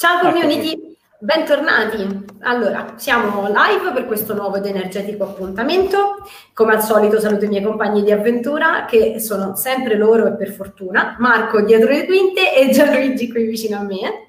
Ciao community, bentornati. Allora, siamo live per questo nuovo ed energetico appuntamento. Come al solito saluto i miei compagni di avventura che sono sempre loro e per fortuna, Marco dietro le quinte e Gianluigi qui vicino a me.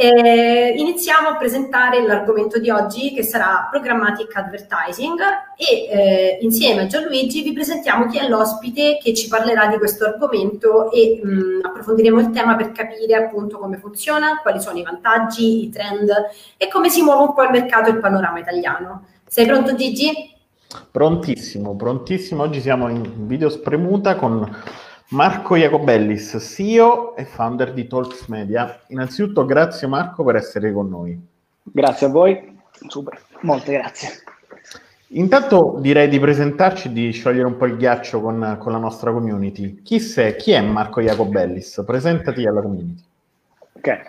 Eh, iniziamo a presentare l'argomento di oggi che sarà Programmatic Advertising e eh, insieme a Gianluigi vi presentiamo chi è l'ospite che ci parlerà di questo argomento e mh, mm, approfondiremo il tema per capire appunto come funziona, quali sono i vantaggi, i trend e come si muove un po' il mercato e il panorama italiano. Sei pronto Gigi? Prontissimo, prontissimo. Oggi siamo in video spremuta con Marco Jacobellis, CEO e founder di Talks Media. Innanzitutto grazie Marco per essere con noi. Grazie a voi, super, molte grazie. Intanto direi di presentarci, di sciogliere un po' il ghiaccio con, con la nostra community. Chi sei? Chi è Marco Jacobellis? Presentati alla community. Ok,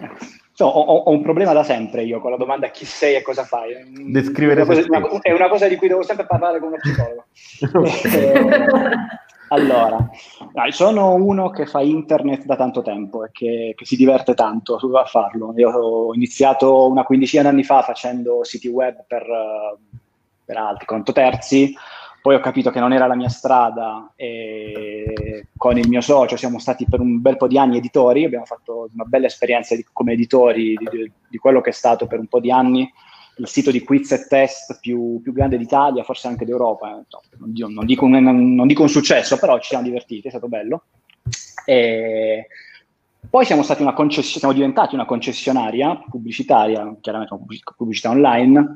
so, ho, ho, un problema da sempre io con la domanda chi sei e cosa fai. Descrivere è una, cosa, una, è una cosa di cui devo sempre parlare con uno psicologo. Allora, sono uno che fa internet da tanto tempo e che, che, si diverte tanto a farlo. Io ho iniziato una quindicina di anni fa facendo siti web per, per altri, conto terzi, poi ho capito che non era la mia strada e con il mio socio siamo stati per un bel po' di anni editori, abbiamo fatto una bella esperienza di, come editori di, di quello che è stato per un po' di anni il sito di quiz e test più, più grande d'Italia, forse anche d'Europa. Eh, non, non, dico un, non, dico un, successo, però ci siamo divertiti, è stato bello. E poi siamo, una concess- siamo diventati una concessionaria pubblicitaria, chiaramente pubblicità online,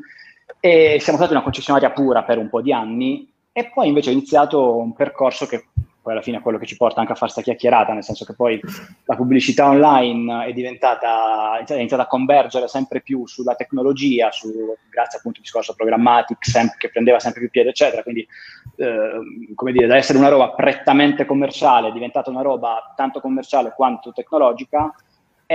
e siamo stati una concessionaria pura per un po' di anni, e poi invece ho iniziato un percorso che poi alla fine è quello che ci porta anche a fare questa chiacchierata, nel senso che poi la pubblicità online è diventata, è iniziata a convergere sempre più sulla tecnologia, su, grazie appunto al discorso programmatic sem- che prendeva sempre più piede, eccetera. Quindi, eh, come dire, da essere una roba prettamente commerciale è diventata una roba tanto commerciale quanto tecnologica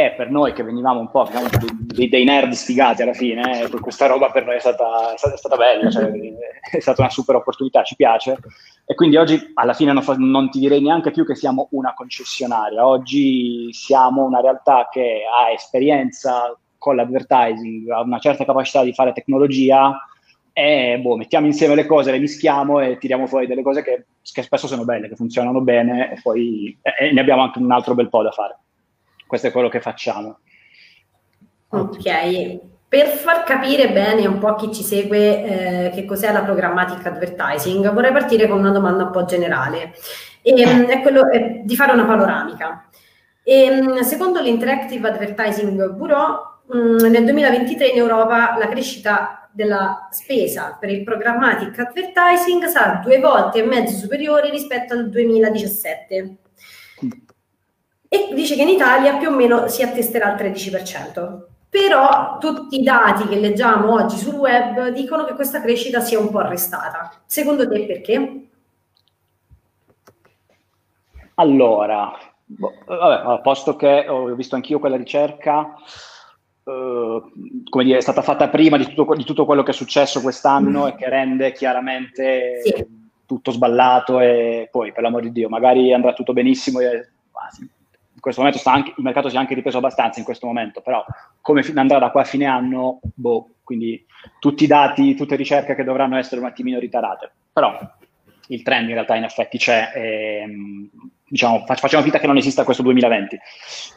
e per noi che venivamo un po' diciamo, dei, dei, nerd sfigati alla fine, eh, questa roba per noi è stata, è stata, è stata bella, cioè, è stata una super opportunità, ci piace. E quindi oggi alla fine non, non, ti direi neanche più che siamo una concessionaria, oggi siamo una realtà che ha esperienza con l'advertising, ha una certa capacità di fare tecnologia e boh, mettiamo insieme le cose, le mischiamo e tiriamo fuori delle cose che, che spesso sono belle, che funzionano bene e poi e ne abbiamo anche un altro bel po' da fare. Questo è quello che facciamo. Ok, per far capire bene un po' a chi ci segue eh, che cos'è la programmatic advertising, vorrei partire con una domanda un po' generale. E, ehm, è quello è di fare una panoramica. E, ehm, secondo l'Interactive Advertising Bureau, mh, mm, nel 2023 in Europa la crescita della spesa per il programmatic advertising sarà due volte e mezzo superiore rispetto al 2017 e dice che in Italia più o meno si attesterà al 13%. Però tutti i dati che leggiamo oggi sul web dicono che questa crescita sia un po' arrestata. Secondo te perché? Allora, boh, vabbè, posto che ho visto anch'io quella ricerca, eh, come dire, è stata fatta prima di tutto, di tutto quello che è successo quest'anno mm. e che rende chiaramente sì. tutto sballato e poi, per l'amor di Dio, magari andrà tutto benissimo e ah, sì, in questo momento anche, il mercato si è anche ripreso abbastanza in questo momento, però come andrà da qua a fine anno, boh, quindi tutti i dati, tutte le ricerche che dovranno essere un attimino ritarate, però il trend in realtà in effetti c'è, e, ehm, diciamo, facciamo finta che non esista questo 2020.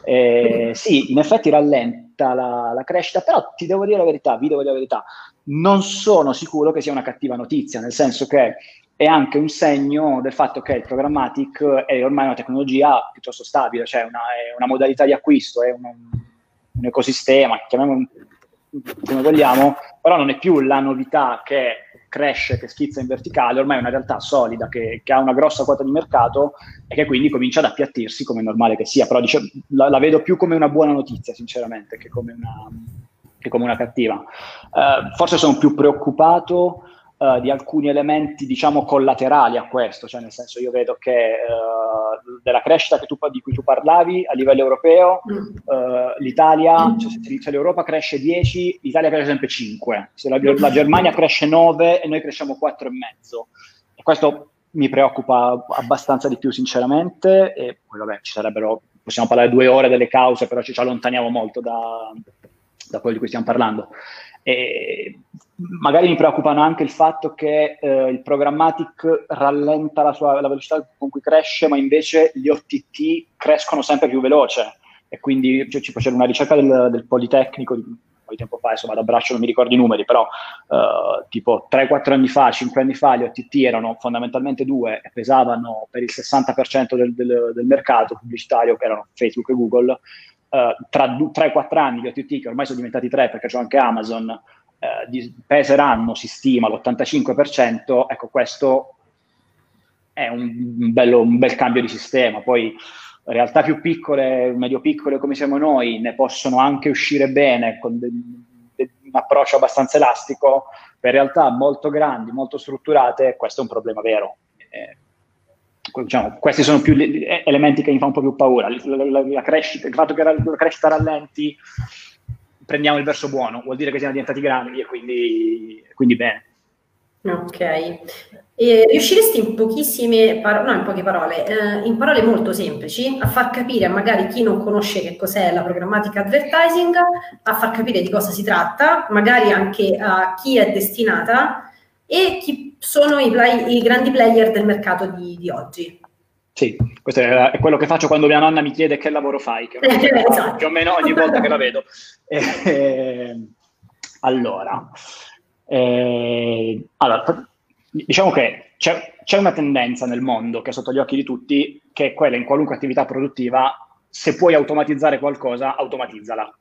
Eh, sì, in effetti rallenta la, la, crescita, però ti devo dire la verità, vi devo dire la verità, non sono sicuro che sia una cattiva notizia, nel senso che è anche un segno del fatto che il programmatic è ormai una tecnologia piuttosto stabile, cioè una, è una modalità di acquisto, è un, un ecosistema, chiamiamolo come vogliamo, però non è più la novità che cresce, che schizza in verticale, ormai è una realtà solida che, che ha una grossa quota di mercato e che quindi comincia ad appiattirsi come è normale che sia, però dice, la, la, vedo più come una buona notizia sinceramente che come una, che come una cattiva. Uh, forse sono più preoccupato uh, di alcuni elementi, diciamo, collaterali a questo, cioè nel senso io vedo che uh, della crescita tu, di cui tu parlavi a livello europeo, uh, l'Italia, mm. cioè, se, se, l'Europa cresce 10, l'Italia cresce sempre 5, se la, la Germania cresce 9 e noi cresciamo 4,5. E questo mi preoccupa abbastanza di più sinceramente e poi vabbè ci sarebbero, possiamo parlare due ore delle cause, però ci, ci allontaniamo molto da, da quello di cui stiamo parlando. E magari mi preoccupano anche il fatto che eh, il programmatic rallenta la, sua, la velocità con cui cresce, ma invece gli OTT crescono sempre più veloce. E quindi cioè, ci faceva una ricerca del, del Politecnico di un po' di tempo fa, insomma, da braccio non mi ricordo i numeri, però eh, tipo 3-4 anni fa, 5 anni fa, gli OTT erano fondamentalmente due e pesavano per il 60% del, del, del mercato pubblicitario, che erano Facebook e Google uh, tra 3-4 anni gli OTT, che ormai sono diventati 3 perché c'è anche Amazon, di, peseranno, si stima, l'85%, ecco questo è un, bello, un bel cambio di sistema. Poi realtà più piccole, medio piccole come siamo noi, ne possono anche uscire bene con de- de- un approccio abbastanza elastico, per realtà molto grandi, molto strutturate, questo è un problema vero. Eh, diciamo, questi sono più elementi che mi fanno un po' più paura. La, la, la crescita, il fatto che la crescita rallenti, prendiamo il verso buono, vuol dire che siamo diventati grandi e quindi, quindi bene. Ok, e riusciresti in pochissime parole, no, in poche parole, eh, in parole molto semplici, a far capire a magari chi non conosce che cos'è la programmatica advertising, a far capire di cosa si tratta, magari anche a chi è destinata e chi sono i, play, i grandi player del mercato di, di, oggi. Sì, questo è, quello che faccio quando mia nonna mi chiede che lavoro fai, che esatto. più o meno ogni volta che la vedo. Eh, allora, eh, allora, diciamo che c'è, c'è, una tendenza nel mondo che è sotto gli occhi di tutti, che è quella in qualunque attività produttiva, se puoi automatizzare qualcosa, automatizzala.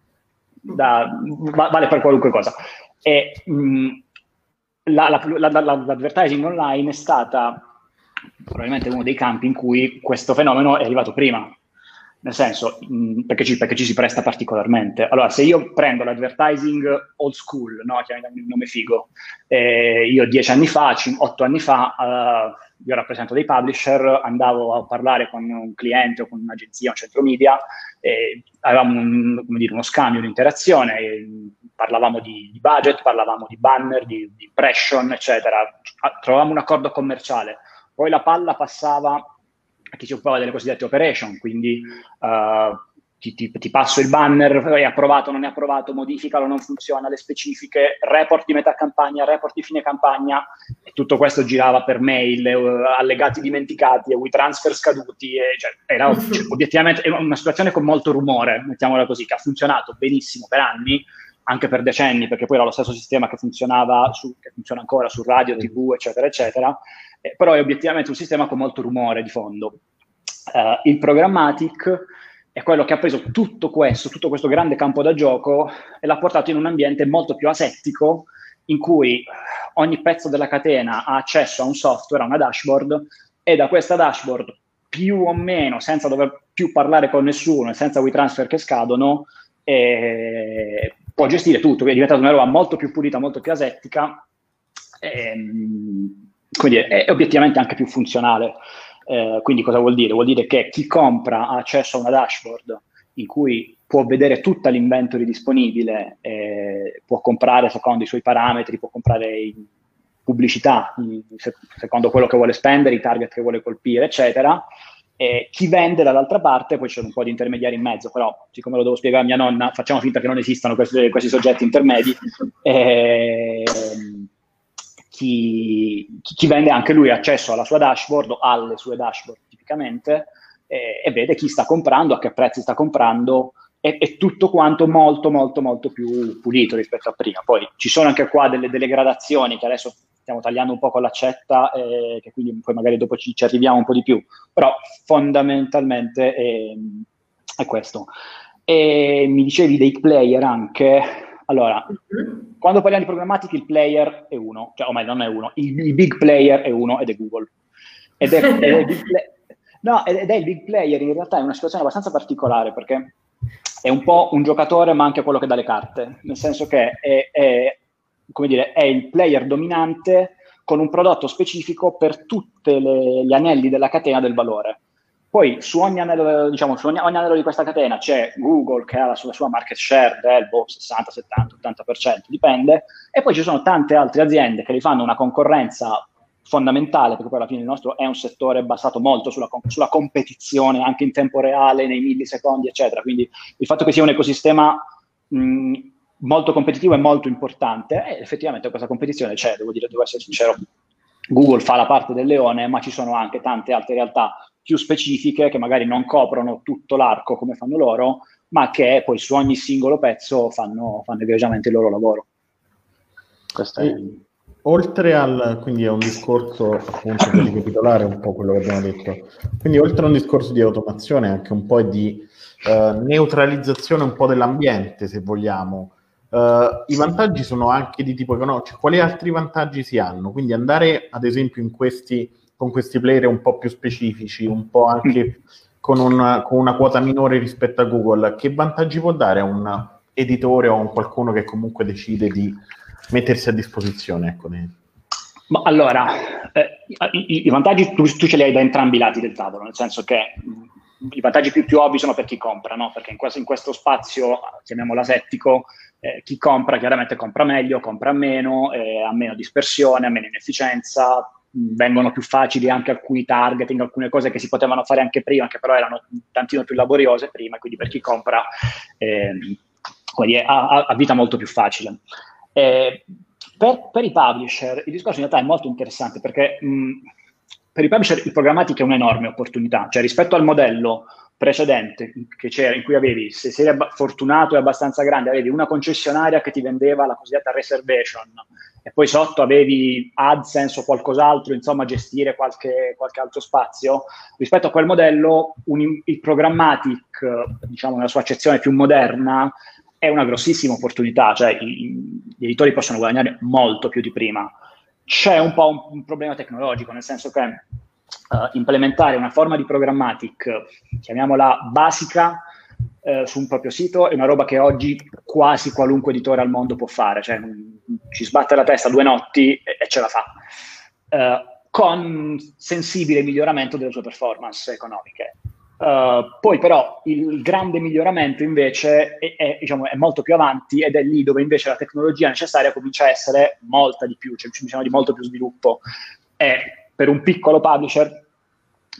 Da, vale per qualunque cosa. E, mh, la, la, la, l'advertising online è stata probabilmente uno dei campi in cui questo fenomeno è arrivato prima. Nel senso, mh, perché, ci, perché, ci, si presta particolarmente. Allora, se io prendo l'advertising old school, no? chiamiamo il nome figo, eh, io dieci anni fa, otto anni fa, uh, io rappresento dei publisher, andavo a parlare con un cliente o con un'agenzia, un centro media, e avevamo un, dire, uno scambio, un'interazione, parlavamo di, di, budget, parlavamo di banner, di, di impression, eccetera. Trovavamo un accordo commerciale. Poi la palla passava a chi si occupava delle cosiddette operation, quindi uh, ti, ti, ti, passo il banner, è approvato, non è approvato, modificalo, non funziona, le specifiche, report di metà campagna, report di fine campagna, e tutto questo girava per mail, uh, allegati dimenticati, WeTransfer scaduti, e, cioè, era cioè, obiettivamente una situazione con molto rumore, mettiamola così, che ha funzionato benissimo per anni, anche per decenni, perché poi era lo stesso sistema che funzionava, su, che funziona ancora su radio, tv, eccetera, eccetera, eh, però è obiettivamente un sistema con molto rumore di fondo. Uh, il programmatic è quello che ha preso tutto questo, tutto questo grande campo da gioco e l'ha portato in un ambiente molto più asettico, in cui ogni pezzo della catena ha accesso a un software, a una dashboard, e da questa dashboard, più o meno, senza dover più parlare con nessuno e senza WeTransfer che scadono, eh, può gestire tutto, è diventata una roba molto più pulita, molto più asettica, ehm, quindi è, è, obiettivamente anche più funzionale. Eh, quindi cosa vuol dire? Vuol dire che chi compra ha accesso a una dashboard in cui può vedere tutta l'inventory disponibile, eh, può comprare secondo i suoi parametri, può comprare pubblicità secondo quello che vuole spendere, i target che vuole colpire, eccetera. Eh, chi vende dall'altra parte, poi c'è un po' di intermediari in mezzo, però siccome lo devo spiegare a mia nonna, facciamo finta che non esistano questi, questi soggetti intermedi. Eh, chi, chi, vende anche lui accesso alla sua dashboard o alle sue dashboard tipicamente eh, e vede chi sta comprando, a che prezzi sta comprando e, tutto quanto molto molto molto più pulito rispetto a prima. Poi ci sono anche qua delle, delle gradazioni che adesso stiamo tagliando un po' con l'accetta, eh, che quindi poi magari dopo ci, ci, arriviamo un po' di più, però fondamentalmente è, è questo. E mi dicevi dei player anche, allora, mm-hmm. quando parliamo di programmatica il player è uno, cioè o meglio non è uno, il, il big player è uno ed è Google. Ed è, ed, è play, no, ed è il big player in realtà è una situazione abbastanza particolare perché è un po' un giocatore ma anche quello che dà le carte, nel senso che è, è come dire, è il player dominante con un prodotto specifico per tutti gli anelli della catena del valore. Poi su ogni anello, diciamo, su ogni, ogni anello di questa catena c'è Google che ha la sua, sua market share del boh, 60, 70, 80%, dipende, e poi ci sono tante altre aziende che li fanno una concorrenza fondamentale, perché poi alla fine il nostro è un settore basato molto sulla, sulla competizione, anche in tempo reale, nei millisecondi, eccetera. Quindi il fatto che sia un ecosistema mh, molto competitivo e molto importante e effettivamente questa competizione c'è, devo dire, devo essere sincero. Google fa la parte del leone, ma ci sono anche tante altre realtà più specifiche che magari non coprono tutto l'arco come fanno loro, ma che poi su ogni singolo pezzo fanno, fanno egregiamente il loro lavoro. Questo è... Oltre al, quindi è un discorso appunto per ricapitolare un po' quello che abbiamo detto, quindi oltre a un discorso di automazione anche un po' di eh, neutralizzazione un po' dell'ambiente se vogliamo, Uh, I vantaggi sono anche di tipo economico, cioè, quali altri vantaggi si hanno? Quindi andare ad esempio questi, con questi player un po' più specifici, un po' anche con una, con una, quota minore rispetto a Google, che vantaggi può dare a un editore o a un qualcuno che comunque decide di mettersi a disposizione? Ecco, Ma allora, eh, i, i, vantaggi tu, tu, ce li hai da entrambi i lati del tavolo, nel senso che i vantaggi più, più ovvi sono per chi compra, no? perché in questo, in questo spazio, chiamiamolo asettico, eh, chi compra chiaramente compra meglio, compra meno, eh, ha meno dispersione, ha meno inefficienza, vengono più facili anche alcuni targeting, alcune cose che si potevano fare anche prima, che però erano tantino più laboriose prima, quindi per chi compra eh, ha, ha, vita molto più facile. Eh, per, per, i publisher il discorso in realtà è molto interessante perché mh, per i publisher il programmatico è un'enorme opportunità, cioè rispetto al modello precedente che c'era, in cui avevi, se sei ab- fortunato e abbastanza grande, avevi una concessionaria che ti vendeva la cosiddetta reservation e poi sotto avevi AdSense o qualcos'altro, insomma gestire qualche, qualche altro spazio, rispetto a quel modello un, il programmatic, diciamo nella sua accezione più moderna, è una grossissima opportunità, cioè i, gli editori possono guadagnare molto più di prima. C'è un po' un, un problema tecnologico, nel senso che uh, implementare una forma di programmatic, chiamiamola basica, uh, su un proprio sito è una roba che oggi quasi qualunque editore al mondo può fare, cioè ci sbatte la testa due notti e, e ce la fa, uh, con sensibile miglioramento delle sue performance economiche. Uh, poi però il grande miglioramento invece è, è, diciamo, è, molto più avanti ed è lì dove invece la tecnologia necessaria comincia a essere molta di più, cioè bisogno di molto più sviluppo. E per un piccolo publisher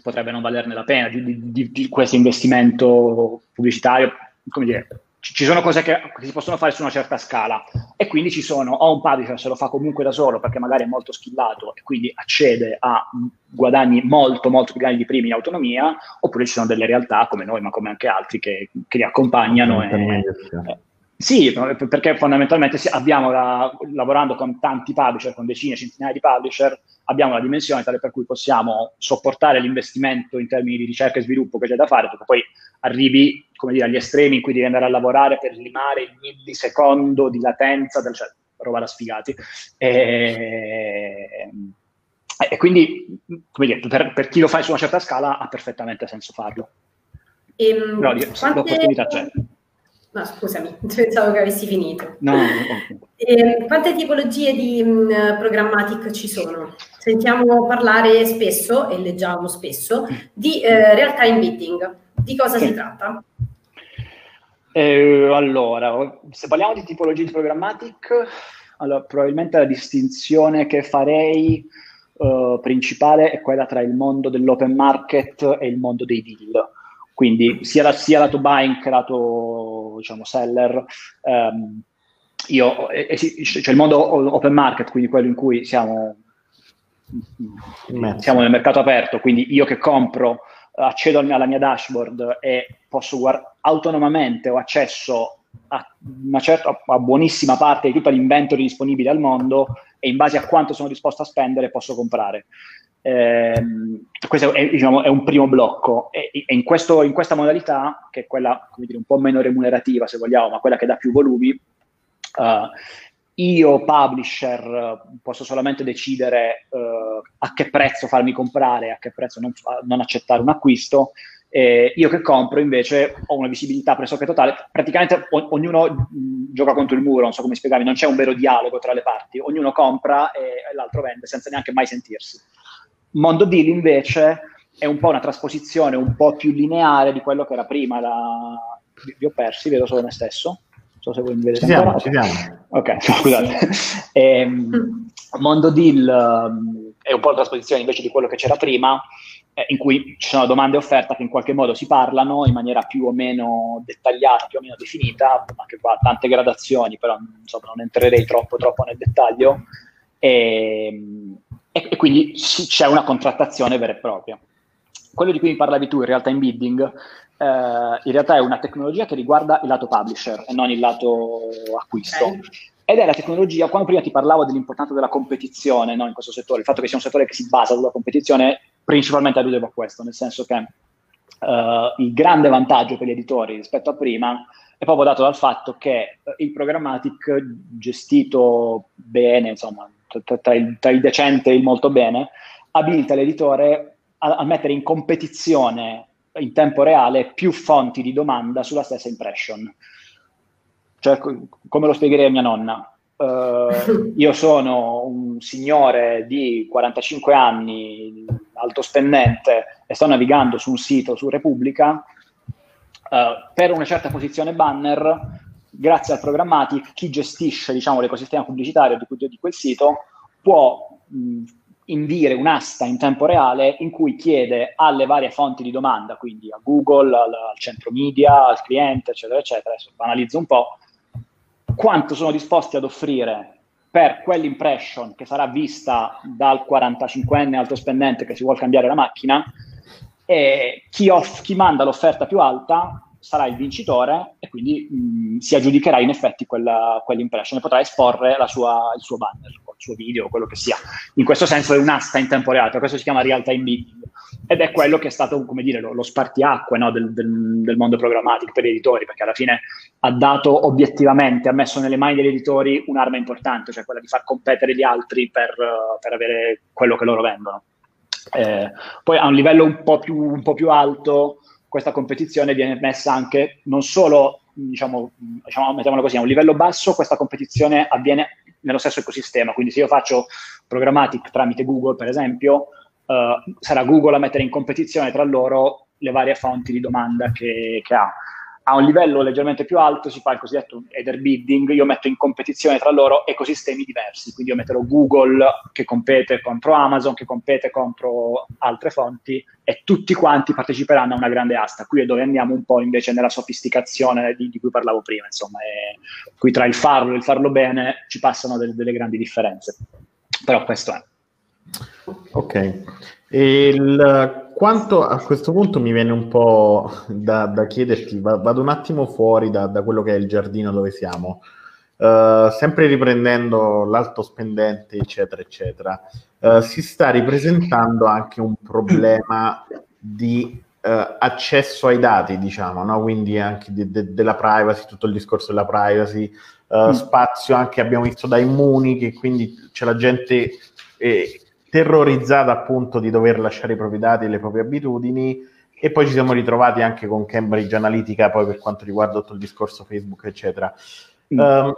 potrebbe non valerne la pena di, di, di, di questo investimento pubblicitario, come dire, ci sono cose che, che, si possono fare su una certa scala. E quindi ci sono o un publisher se lo fa comunque da solo perché magari è molto skillato e quindi accede a guadagni molto molto più grandi di primi in autonomia oppure ci sono delle realtà come noi ma come anche altri che, che li accompagnano e, sì, perché fondamentalmente abbiamo la, lavorando con tanti publisher, con decine, centinaia di publisher, abbiamo la dimensione tale per cui possiamo sopportare l'investimento in termini di ricerca e sviluppo che c'è da fare, perché poi arrivi come dire, agli estremi in cui devi andare a lavorare per limare il millisecondo di latenza, del, cioè roba da sfigati. E, e quindi, come dire, per, per, chi lo fa su una certa scala ha perfettamente senso farlo. Ehm, no, quante... l'opportunità c'è. No, scusami, pensavo che avessi finito. No, no, no. Eh, quante tipologie di mh, mm, programmatic ci sono? Sentiamo parlare spesso, e leggiamo spesso, di eh, real-time bidding. Di cosa sì. si tratta? Eh, allora, se parliamo di tipologie di programmatic, allora, probabilmente la distinzione che farei uh, principale è quella tra il mondo dell'open market e il mondo dei deal quindi sia, la, sia lato buying che lato diciamo, seller. Um, io, eh, c'è il mondo open market, quindi quello in cui siamo, siamo nel mercato aperto, quindi io che compro accedo alla mia dashboard e posso guard- autonomamente ho accesso a una certa a buonissima parte di tutta l'inventory disponibile al mondo e in base a quanto sono disposto a spendere posso comprare. Eh, questo è, diciamo, è, un primo blocco e, e in, questo, in, questa modalità, che è quella dire, un po' meno remunerativa se vogliamo, ma quella che dà più volumi, uh, io publisher posso solamente decidere uh, a che prezzo farmi comprare, a che prezzo non, non accettare un acquisto. Eh, io che compro invece ho una visibilità pressoché totale, praticamente o- ognuno mh, gioca contro il muro, non so come spiegarvi, non c'è un vero dialogo tra le parti, ognuno compra e l'altro vende senza neanche mai sentirsi. Mondo Deal invece è un po' una trasposizione un po' più lineare di quello che era prima. La... Vi ho persi, vedo solo me stesso. Non so se voi mi vedete ci siamo, ci siamo. Ok, scusate. E, ehm, Mondo Deal um, è un po' la trasposizione invece di quello che c'era prima eh, in cui ci sono domande e offerta che in qualche modo si parlano in maniera più o meno dettagliata, più o meno definita, anche qua tante gradazioni, però insomma, non entrerei troppo, troppo nel dettaglio, e, e, e quindi c'è una contrattazione vera e propria. Quello di cui mi parlavi tu, in realtà in bidding, eh, in realtà è una tecnologia che riguarda il lato publisher e non il lato acquisto. Okay. Ed è la tecnologia, quando prima ti parlavo dell'importanza della competizione no, in questo settore, il fatto che sia un settore che si basa sulla competizione, principalmente alludevo a questo, nel senso che uh, il grande vantaggio per gli editori rispetto a prima è proprio dato dal fatto che il programmatic gestito bene, insomma, tra, tra, il, tra il, decente e il molto bene, abilita l'editore a, a mettere in competizione in tempo reale più fonti di domanda sulla stessa impression. Cioè, come lo spiegherei a mia nonna? Uh, io sono un signore di 45 anni, alto spendente, e sto navigando su un sito su Repubblica. Uh, per una certa posizione banner, grazie al programmatic, chi gestisce diciamo, l'ecosistema pubblicitario di, di quel sito può mh, indire un'asta in tempo reale in cui chiede alle varie fonti di domanda, quindi a Google, al, al centro media, al cliente, eccetera, eccetera, adesso banalizzo un po', quanto sono disposti ad offrire per quell'impression che sarà vista dal 45enne alto spendente che si vuole cambiare la macchina, chi, off- chi manda l'offerta più alta sarà il vincitore e quindi mh, si aggiudicherà in effetti quella, quell'impression e potrà esporre sua, il suo banner, il suo video, quello che sia. In questo senso è un'asta in tempo reale, questo si chiama real time bidding ed è quello che è stato, come dire, lo, lo spartiacque no, del, del, del, mondo programmatico per gli editori, perché alla fine ha dato obiettivamente, ha messo nelle mani degli editori un'arma importante, cioè quella di far competere gli altri per, per avere quello che loro vendono. Eh, poi a un livello un po' più, un po più alto questa competizione viene messa anche non solo, diciamo, diciamo, mettiamola così, a un livello basso, questa competizione avviene nello stesso ecosistema. Quindi se io faccio programmatic tramite Google, per esempio, uh, sarà Google a mettere in competizione tra loro le varie fonti di domanda che, che ha a un livello leggermente più alto si fa il cosiddetto header bidding, io metto in competizione tra loro ecosistemi diversi, quindi io metterò Google che compete contro Amazon, che compete contro altre fonti e tutti quanti parteciperanno a una grande asta. Qui è dove andiamo un po' invece nella sofisticazione di, di cui parlavo prima, insomma, qui tra il farlo e il farlo bene ci passano delle, delle grandi differenze. Però questo è. Ok. Il, quanto a questo punto mi viene un po' da, da chiederti, vado un attimo fuori da, da, quello che è il giardino dove siamo, uh, sempre riprendendo l'alto spendente, eccetera, eccetera, uh, si sta ripresentando anche un problema di uh, accesso ai dati, diciamo, no? quindi anche de, de, della privacy, tutto il discorso della privacy, mm. spazio anche abbiamo visto da immuni, che quindi c'è la gente... Eh, terrorizzata appunto di dover lasciare i propri dati e le proprie abitudini e poi ci siamo ritrovati anche con Cambridge Analytica poi per quanto riguarda tutto il discorso Facebook eccetera. Mm. Uh,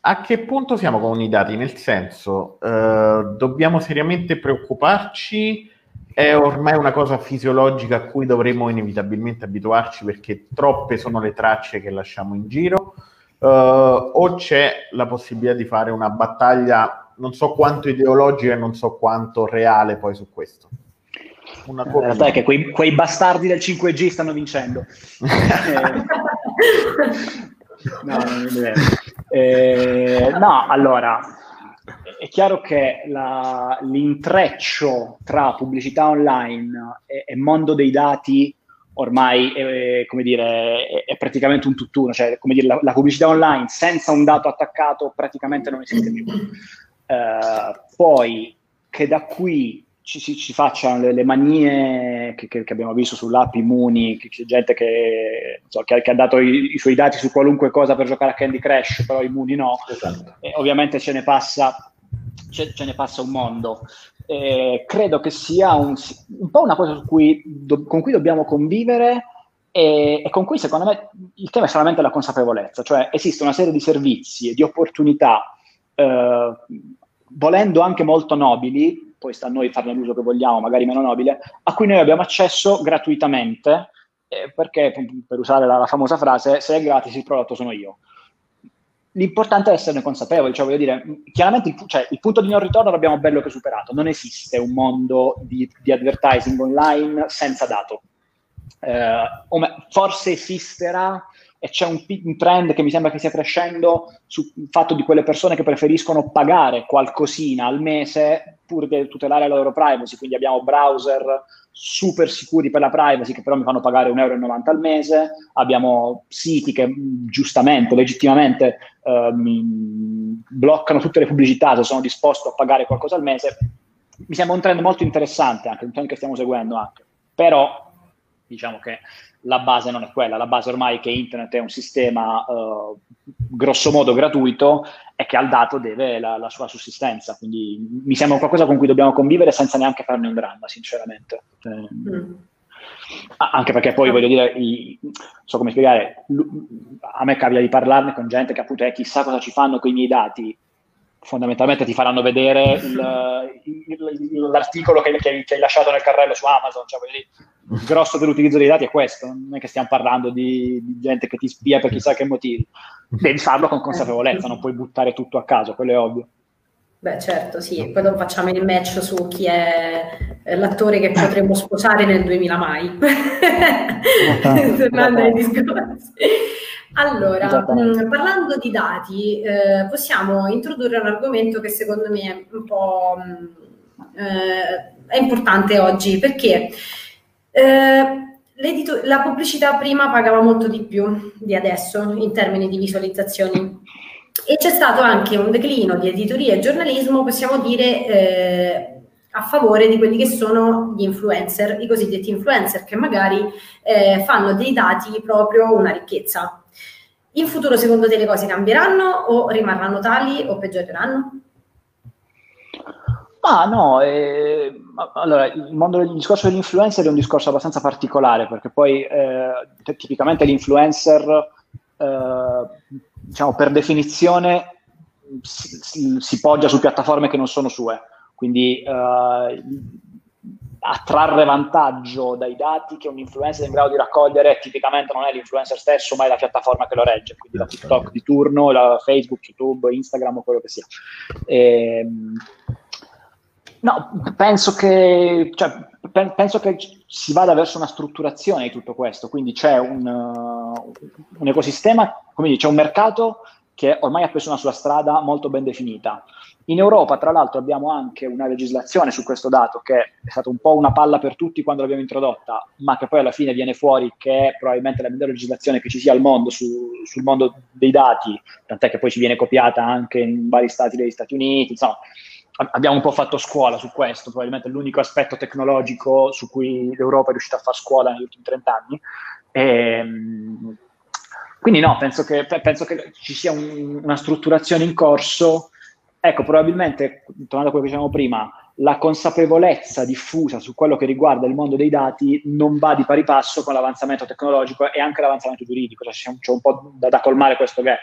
a che punto siamo con i dati? Nel senso, uh, dobbiamo seriamente preoccuparci? È ormai una cosa fisiologica a cui dovremo inevitabilmente abituarci perché troppe sono le tracce che lasciamo in giro? Uh, o c'è la possibilità di fare una battaglia non so quanto ideologica e non so quanto reale poi su questo. Una In realtà è che quei, quei, bastardi del 5G stanno vincendo. no, eh, no, allora, è chiaro che la, l'intreccio tra pubblicità online e, e mondo dei dati ormai è, come dire, è, è, praticamente un tutt'uno, cioè come dire, la, la, pubblicità online senza un dato attaccato praticamente non esiste più. Eh, poi che da qui ci, ci, ci facciano le, le manie che, che, che, abbiamo visto sull'app Immuni, che c'è gente che, so, che, ha dato i, i, suoi dati su qualunque cosa per giocare a Candy Crush, però Immuni no. Esatto. E ovviamente ce ne passa, ce, ce ne passa un mondo. Eh, credo che sia un, un, po' una cosa cui do, con cui dobbiamo convivere e, e, con cui secondo me il tema è solamente la consapevolezza, cioè esiste una serie di servizi e di opportunità eh, volendo anche molto nobili, poi sta a noi farne l'uso che vogliamo, magari meno nobile, a cui noi abbiamo accesso gratuitamente, eh, perché per usare la, la, famosa frase, se è gratis il prodotto sono io. l'importante è esserne consapevoli, cioè voglio dire, chiaramente il, cioè, il, punto di non ritorno l'abbiamo bello che superato, non esiste un mondo di, di advertising online senza dato. Eh, forse esisterà e c'è un, un, trend che mi sembra che stia crescendo sul fatto di quelle persone che preferiscono pagare qualcosina al mese pur di tutelare la loro privacy, quindi abbiamo browser super sicuri per la privacy che però mi fanno pagare 1,90 euro al mese, abbiamo siti che giustamente, legittimamente eh, mi bloccano tutte le pubblicità se sono disposto a pagare qualcosa al mese. Mi sembra un trend molto interessante, anche un trend che stiamo seguendo anche. Però diciamo che la base non è quella, la base ormai è che internet è un sistema uh, grosso modo gratuito e che al dato deve la, la, sua sussistenza, quindi mi sembra qualcosa con cui dobbiamo convivere senza neanche farne un dramma, sinceramente. Mm. Anche perché poi voglio dire, i, so come spiegare, a me capita di parlarne con gente che appunto è chissà cosa ci fanno con i miei dati, fondamentalmente ti faranno vedere il, il, l'articolo che, che, che, hai lasciato nel carrello su Amazon, cioè, dire, il grosso dell'utilizzo dei dati è questo, non è che stiamo parlando di, di gente che ti spia per chissà che motivi, devi farlo con consapevolezza, non puoi buttare tutto a caso, quello è ovvio. Beh, certo, sì, poi dopo facciamo il match su chi è l'attore che potremmo sposare nel 2000 mai. Tornando ai discorsi. Allora, mh, mm, parlando di dati, eh, possiamo introdurre un argomento che secondo me è un po' mh, mm, eh, è importante oggi perché eh, la pubblicità prima pagava molto di più di adesso in termini di visualizzazioni e c'è stato anche un declino di editoria e giornalismo, possiamo dire, eh, a favore di quelli che sono gli influencer, i cosiddetti influencer, che magari eh, fanno dei dati proprio una ricchezza. In futuro, secondo te, le cose cambieranno o rimarranno tali o peggioreranno? Ah no, eh, allora il, mondo, il discorso dell'influencer è un discorso abbastanza particolare perché poi eh, tipicamente l'influencer, eh, diciamo per definizione, si, si, poggia su piattaforme che non sono sue, quindi eh, attrarre vantaggio dai dati che un influencer è in grado di raccogliere tipicamente non è l'influencer stesso ma è la piattaforma che lo regge, quindi la TikTok di turno, la Facebook, YouTube, Instagram o quello che sia. E, ehm, no, penso che, cioè, pe- penso che si vada verso una strutturazione di tutto questo, quindi c'è un, uh, un ecosistema, come dice, c'è un mercato che ormai ha preso una sua strada molto ben definita in Europa, tra l'altro, abbiamo anche una legislazione su questo dato che è stata un po' una palla per tutti quando l'abbiamo introdotta, ma che poi alla fine viene fuori che è probabilmente la migliore legislazione che ci sia al mondo su, sul mondo dei dati, tant'è che poi ci viene copiata anche in vari stati degli Stati Uniti, insomma, abbiamo un po' fatto scuola su questo, probabilmente l'unico aspetto tecnologico su cui l'Europa è riuscita a fare scuola negli ultimi 30 anni. E, ehm, quindi no, penso che, penso che ci sia un, una strutturazione in corso Ecco, probabilmente, tornando a quello che dicevamo prima, la consapevolezza diffusa su quello che riguarda il mondo dei dati non va di pari passo con l'avanzamento tecnologico e anche l'avanzamento giuridico, cioè c'è un po' da, da colmare questo gap.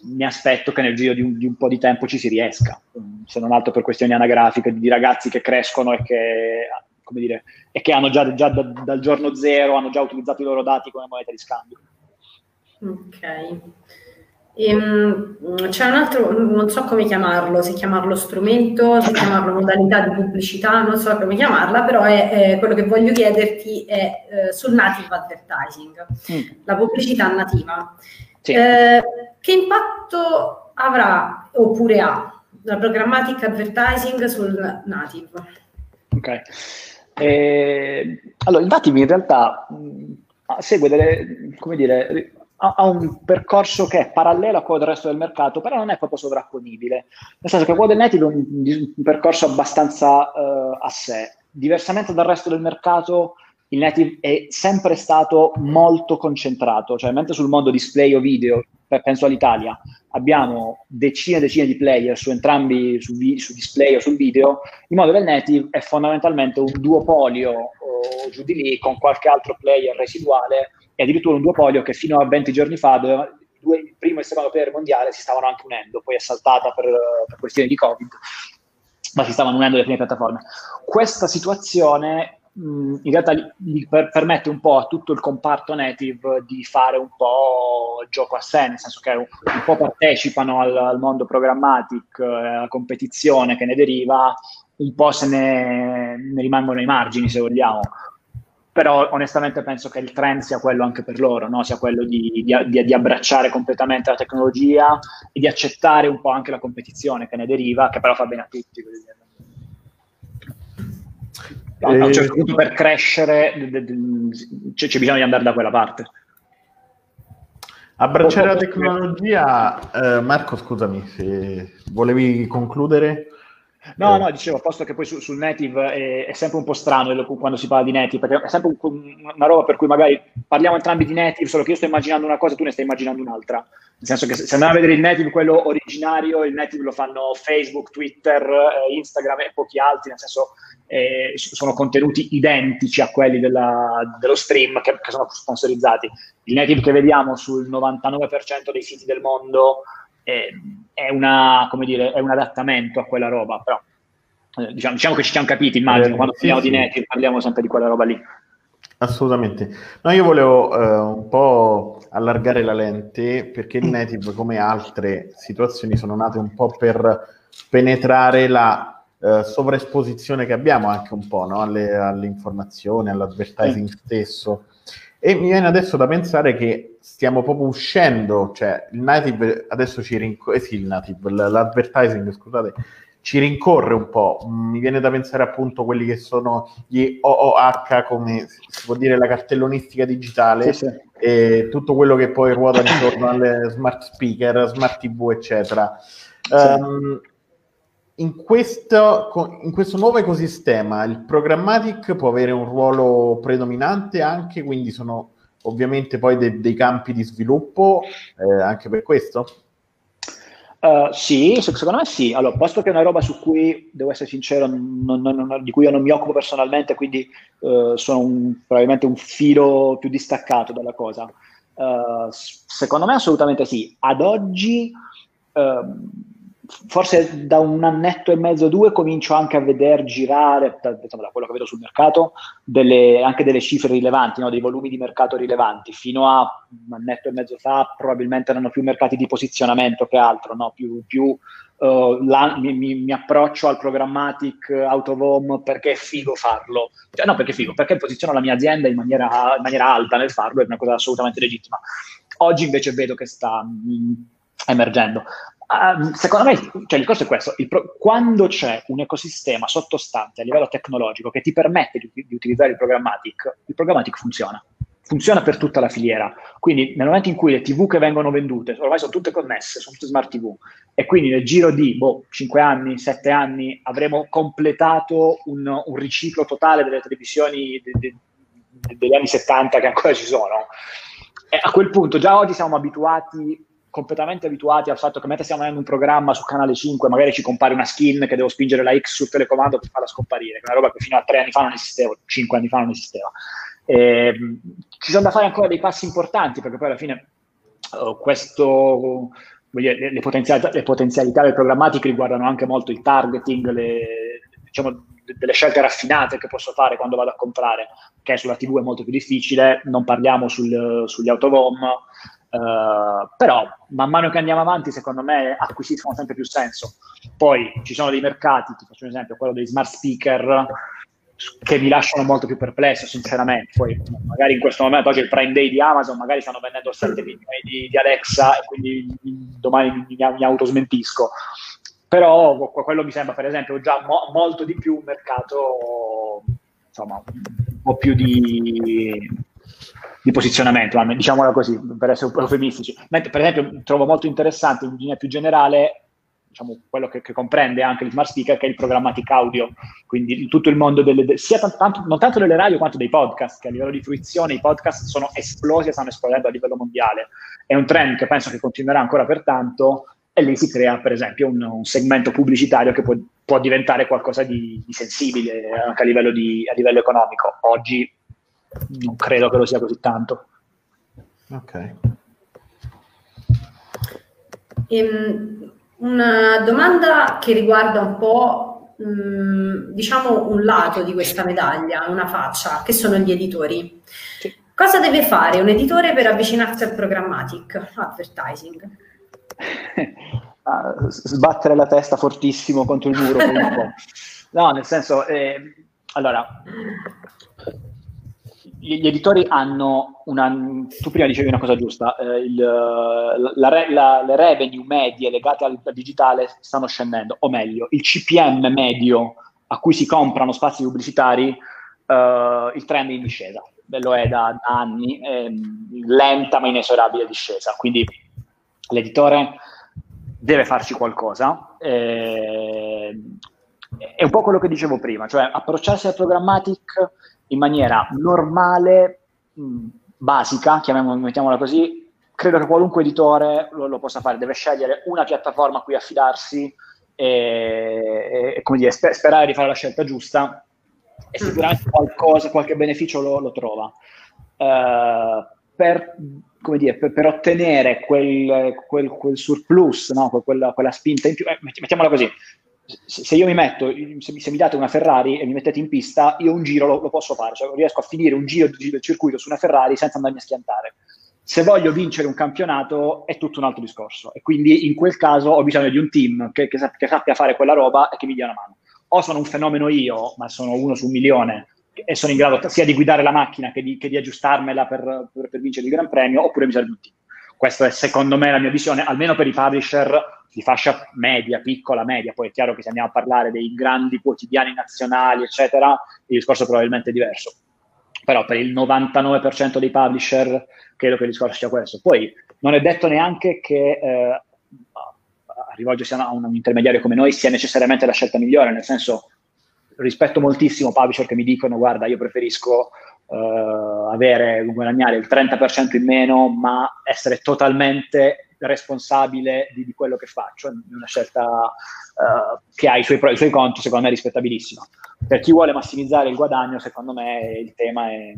Mi aspetto che nel giro di un, di un, po' di tempo ci si riesca, se non altro per questioni anagrafiche di ragazzi che crescono e che, dire, e che hanno già, già da, dal giorno zero hanno già utilizzato i loro dati come moneta di scambio. Ok. Ehm, c'è un altro, non so come chiamarlo, se chiamarlo strumento, se chiamarlo modalità di pubblicità, non so come chiamarla, però è, è quello che voglio chiederti è eh, sul native advertising, mm. la pubblicità nativa. Sì. Eh, che impatto avrà oppure ha la programmatic advertising sul native? Ok. Eh, allora, il native in realtà mh, mm, segue delle, come dire, ha, un percorso che è parallelo a quello del resto del mercato, però non è proprio sovrapponibile. Nel senso che native è un, un percorso abbastanza uh, a sé. Diversamente dal resto del mercato, il native è sempre stato molto concentrato, cioè mentre sul mondo display o video, penso all'Italia, abbiamo decine e decine di player su entrambi, su, vi, su, display o sul video, il mondo del native è fondamentalmente un duopolio o giù di lì con qualche altro player residuale e addirittura un duopolio che fino a 20 giorni fa doveva, due, il primo e il secondo player mondiale si stavano anche unendo, poi è saltata per, per questioni di Covid, ma si stavano unendo le prime piattaforme. Questa situazione in realtà gli per, permette un po' a tutto il comparto native di fare un po' gioco a sé, nel senso che un, un po' partecipano al, al mondo programmatic, eh, alla competizione che ne deriva, un po' se ne, ne rimangono ai margini, se vogliamo però onestamente penso che il trend sia quello anche per loro, no? sia quello di, di, di, abbracciare completamente la tecnologia e di accettare un po' anche la competizione che ne deriva, che però fa bene a tutti. A un certo punto per crescere c'è, c'è bisogno di andare da quella parte. Abbracciare la tecnologia, eh, Marco scusami se volevi concludere. No, no, dicevo, posto che poi su, sul native è, è, sempre un po' strano quando si parla di native, perché è sempre un, una roba per cui magari parliamo entrambi di native, solo che io sto immaginando una cosa e tu ne stai immaginando un'altra. Nel senso che se andiamo a vedere il native, quello originario, il native lo fanno Facebook, Twitter, eh, Instagram e pochi altri, nel senso eh, sono contenuti identici a quelli della, dello stream che, che, sono sponsorizzati. Il native che vediamo sul 99% dei siti del mondo è, una, dire, è un adattamento a quella roba, però eh, diciamo, diciamo, che ci siamo capiti, immagino, eh, quando sì, parliamo sì. di native parliamo sempre di quella roba lì. Assolutamente. No, io volevo eh, un po' allargare la lente perché il native, come altre situazioni, sono nate un po' per penetrare la eh, sovraesposizione che abbiamo anche un po' no? Alle, all'informazione, all'advertising stesso. E mi viene adesso da pensare che stiamo proprio uscendo, cioè il native adesso ci rincorre, eh sì, il native, l'advertising, scusate, ci rincorre un po'. Mi viene da pensare appunto quelli che sono gli OOH, come si può dire la cartellonistica digitale, sì, sì. e tutto quello che poi ruota intorno alle smart speaker, smart TV, eccetera. Sì. Um, in questo, in questo, nuovo ecosistema il programmatic può avere un ruolo predominante anche, quindi sono ovviamente poi de- dei campi di sviluppo eh, anche per questo? Uh, sì, secondo me sì. Allora, posto che è una roba su cui, devo essere sincero, non, non, non, di cui io non mi occupo personalmente, quindi uh, sono un, probabilmente un filo più distaccato dalla cosa. Uh, secondo me assolutamente sì. Ad oggi ehm, forse da un annetto e mezzo, due, comincio anche a vedere girare, da, diciamo, da quello che vedo sul mercato, delle, anche delle cifre rilevanti, no? dei volumi di mercato rilevanti. Fino a un annetto e mezzo fa probabilmente erano più mercati di posizionamento che altro, no? più, più uh, la, mi, mi, mi, approccio al programmatic out of home perché è figo farlo. Cioè, no, perché è figo, perché posiziono la mia azienda in maniera, in maniera alta nel farlo, è una cosa assolutamente legittima. Oggi invece vedo che sta mh, mm, emergendo. Uh, secondo me, cioè, il discorso è questo: pro- quando c'è un ecosistema sottostante a livello tecnologico che ti permette di, di, utilizzare il programmatic, il programmatic funziona. Funziona per tutta la filiera. Quindi, nel momento in cui le TV che vengono vendute ormai sono tutte connesse, sono tutte smart TV, e quindi nel giro di boh, 5 anni, 7 anni avremo completato un, un riciclo totale delle televisioni de, de, de, degli anni 70 che ancora ci sono. E a quel punto, già oggi siamo abituati completamente abituati al fatto che mentre stiamo vedendo un programma su canale 5 magari ci compare una skin che devo spingere la X sul telecomando per farla scomparire, che è una roba che fino a tre anni fa non esisteva, cinque anni fa non esisteva. E, ehm, ci sono da fare ancora dei passi importanti perché poi alla fine uh, questo, dire, le, le, potenzialità, le, potenzialità, del programmatic riguardano anche molto il targeting, le, diciamo, delle scelte raffinate che posso fare quando vado a comprare, che sulla TV è molto più difficile, non parliamo sul, sugli home, Uh, però man mano che andiamo avanti, secondo me acquisiscono sempre più senso. Poi ci sono dei mercati, ti faccio un esempio, quello dei smart speaker, che mi lasciano molto più perplesso, sinceramente. Poi magari in questo momento, oggi è il Prime Day di Amazon, magari stanno vendendo 7 milioni di, di, Alexa e quindi domani mi, mi, autosmentisco. Però quello mi sembra, per esempio, già mo- molto di più un mercato, insomma, un po' più di di posizionamento, diciamola così, per essere eufemistici. Mentre, per esempio, trovo molto interessante in linea più generale diciamo, quello che, che, comprende anche il smart speaker, che è il programmatic audio, quindi tutto il mondo delle, sia tanto, non tanto delle radio quanto dei podcast, che a livello di fruizione i podcast sono esplosi e stanno esplodendo a livello mondiale. È un trend che penso che continuerà ancora per tanto e lì si crea per esempio un, un segmento pubblicitario che può, può diventare qualcosa di, di, sensibile anche a livello, di, a livello economico. Oggi non credo che lo sia così tanto. Ok. Um, una domanda che riguarda un po' mm, diciamo, un lato di questa medaglia, una faccia, che sono gli editori. Sì. Cosa deve fare un editore per avvicinarsi al programmatic advertising? sbattere la testa fortissimo contro il muro. no, nel senso, eh, allora, gli editori hanno una. Tu prima dicevi una cosa giusta: eh, il, la, la, le revenue medie legate al, al, digitale stanno scendendo, o meglio, il CPM medio a cui si comprano spazi pubblicitari, eh, il trend è in discesa. Lo è da, da anni, è lenta ma inesorabile discesa. Quindi l'editore deve farci qualcosa. Eh, è un po' quello che dicevo prima, cioè approcciarsi al programmatic in maniera normale, mh, basica, mettiamola così, credo che qualunque editore lo, lo, possa fare, deve scegliere una piattaforma a cui affidarsi e, e come dire, sper- sperare di fare la scelta giusta e sicuramente qualcosa, qualche beneficio lo, lo trova. Uh, per, dire, per, per, ottenere quel, quel, quel surplus, no? quella, quella, spinta in più, eh, mettiamola così, se io mi metto, se, mi date una Ferrari e mi mettete in pista, io un giro lo, lo posso fare, cioè riesco a finire un giro del circuito su una Ferrari senza andarmi a schiantare. Se voglio vincere un campionato è tutto un altro discorso e quindi in quel caso ho bisogno di un team che, che, che sappia fare quella roba e che mi dia una mano. O sono un fenomeno io, ma sono uno su un milione e sono in grado sia di guidare la macchina che di, che di aggiustarmela per, per, per, vincere il Gran Premio, oppure mi serve un team. Questa è secondo me la mia visione, almeno per i publisher di fascia media, piccola, media, poi è chiaro che se andiamo a parlare dei grandi quotidiani nazionali, eccetera, il discorso è probabilmente diverso. Però per il 99% dei publisher credo che il discorso sia questo. Poi non è detto neanche che eh, rivolgersi a un intermediario come noi sia necessariamente la scelta migliore, nel senso rispetto moltissimo publisher che mi dicono guarda io preferisco uh, avere, guadagnare il 30% in meno ma essere totalmente responsabile di, di, quello che faccio, è una scelta uh, che ha i suoi pro e i suoi conti, secondo me è rispettabilissima. Per chi vuole massimizzare il guadagno, secondo me il tema è,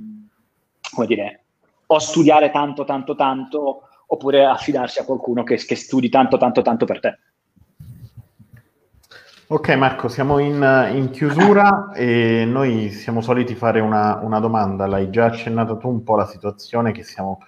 come dire, o studiare tanto, tanto, tanto, oppure affidarsi a qualcuno che, che studi tanto, tanto, tanto per te. Ok Marco, siamo in, in, chiusura e noi siamo soliti fare una, una domanda, l'hai già accennato tu un po' la situazione che siamo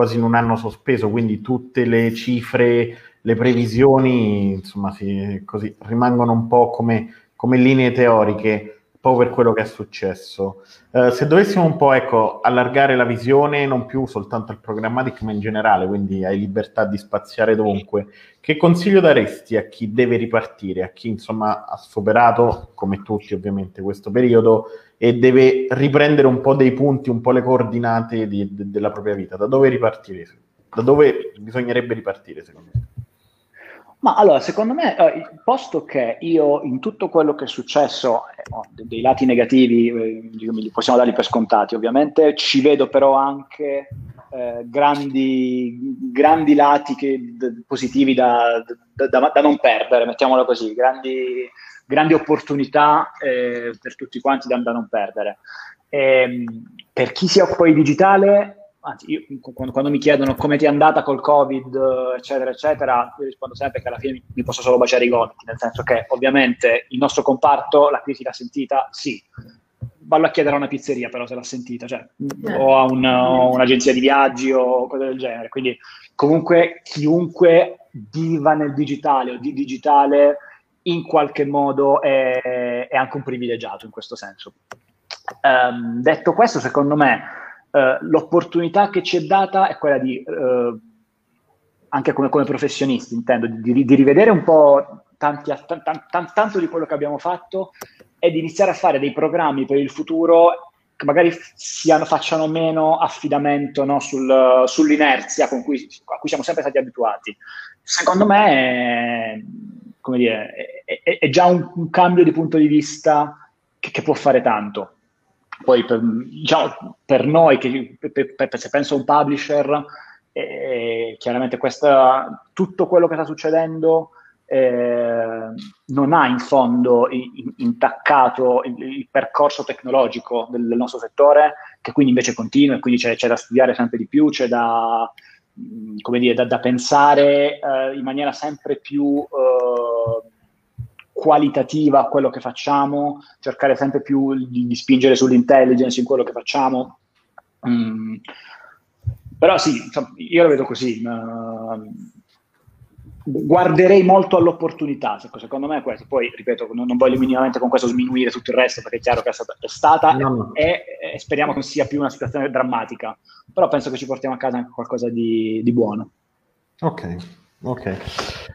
quasi in un anno sospeso, quindi tutte le cifre, le previsioni, insomma, si, così, rimangono un po' come, come linee teoriche proprio per quello che è successo. Uh, se dovessimo un po' ecco, allargare la visione, non più soltanto al programmatic, ma in generale, quindi hai libertà di spaziare dovunque, che consiglio daresti a chi deve ripartire, a chi insomma ha superato, come tutti ovviamente, questo periodo e deve riprendere un po' dei punti, un po' le coordinate di, de, della propria vita? Da dove ripartire? Da dove bisognerebbe ripartire secondo te? Ma allora, secondo me, eh, posto che io in tutto quello che è successo, eh, dei lati negativi, eh, possiamo darli per scontati ovviamente, ci vedo però anche eh, grandi, grandi, lati che, d- positivi da, da, da, da, non perdere, mettiamola così, grandi, grandi opportunità eh, per tutti quanti da, non perdere. E, ehm, per chi si occupa di digitale, anzi, io, quando, quando, mi chiedono come ti è andata col Covid, eccetera, eccetera, io rispondo sempre che alla fine mi, mi posso solo baciare i gomiti, nel senso che ovviamente il nostro comparto la crisi l'ha sentita, sì. Vallo a chiedere a una pizzeria però se l'ha sentita, cioè, eh. o a un, o un'agenzia di viaggi o cose del genere. Quindi comunque chiunque viva nel digitale o di digitale in qualche modo è, è anche un privilegiato in questo senso. Um, detto questo, secondo me eh, l'opportunità che ci è data è quella di, uh, anche come, come, professionisti, intendo, di, di, rivedere un po' tanti, t- t- tanto di quello che abbiamo fatto e di iniziare a fare dei programmi per il futuro che magari siano, facciano meno affidamento no, sul, sull'inerzia cui, a cui siamo sempre stati abituati. Secondo me è, dire, è, è già un, un, cambio di punto di vista che, che può fare tanto. Poi per, diciamo, per noi, che, per, per, se penso a un publisher, eh, chiaramente questa, tutto quello che sta succedendo eh, non ha in fondo in, intaccato il, il, percorso tecnologico del, del, nostro settore, che quindi invece continua e quindi c'è, c'è da studiare sempre di più, c'è da, come dire, da, da pensare eh, in maniera sempre più eh, qualitativa a quello che facciamo, cercare sempre più di, di spingere sull'intelligence in quello che facciamo. Mm. Però sì, insomma, io lo vedo così. Uh, guarderei molto all'opportunità, secondo me è questo. Poi, ripeto, non, non, voglio minimamente con questo sminuire tutto il resto, perché è chiaro che è stata, è stata no, no. E, e, speriamo che non sia più una situazione drammatica. Però penso che ci portiamo a casa anche qualcosa di, di buono. Ok, ok.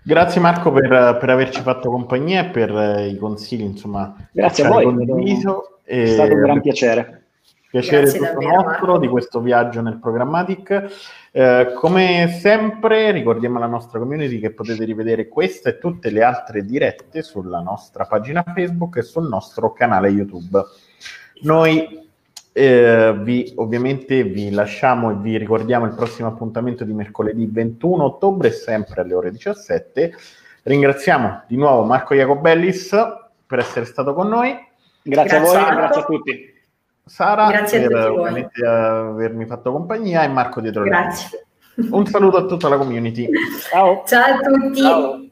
Grazie Marco per, per, averci fatto compagnia e per eh, i consigli, insomma. Grazie a voi, condiviso è stato un gran piacere. Piacere Grazie tutto davvero, nostro Marco. di questo viaggio nel Programmatic. Eh, come sempre ricordiamo alla nostra community che potete rivedere questa e tutte le altre dirette sulla nostra pagina Facebook e sul nostro canale YouTube. Noi eh, vi, ovviamente vi lasciamo e vi ricordiamo il prossimo appuntamento di mercoledì 21 ottobre, sempre alle ore 17. Ringraziamo di nuovo Marco Jacobellis per essere stato con noi. Grazie, grazie a voi, grazie a tutti. Sara Grazie per ovviamente avermi fatto compagnia e Marco dietro Grazie. Un saluto a tutta la community. Ciao. Ciao a tutti. Ciao.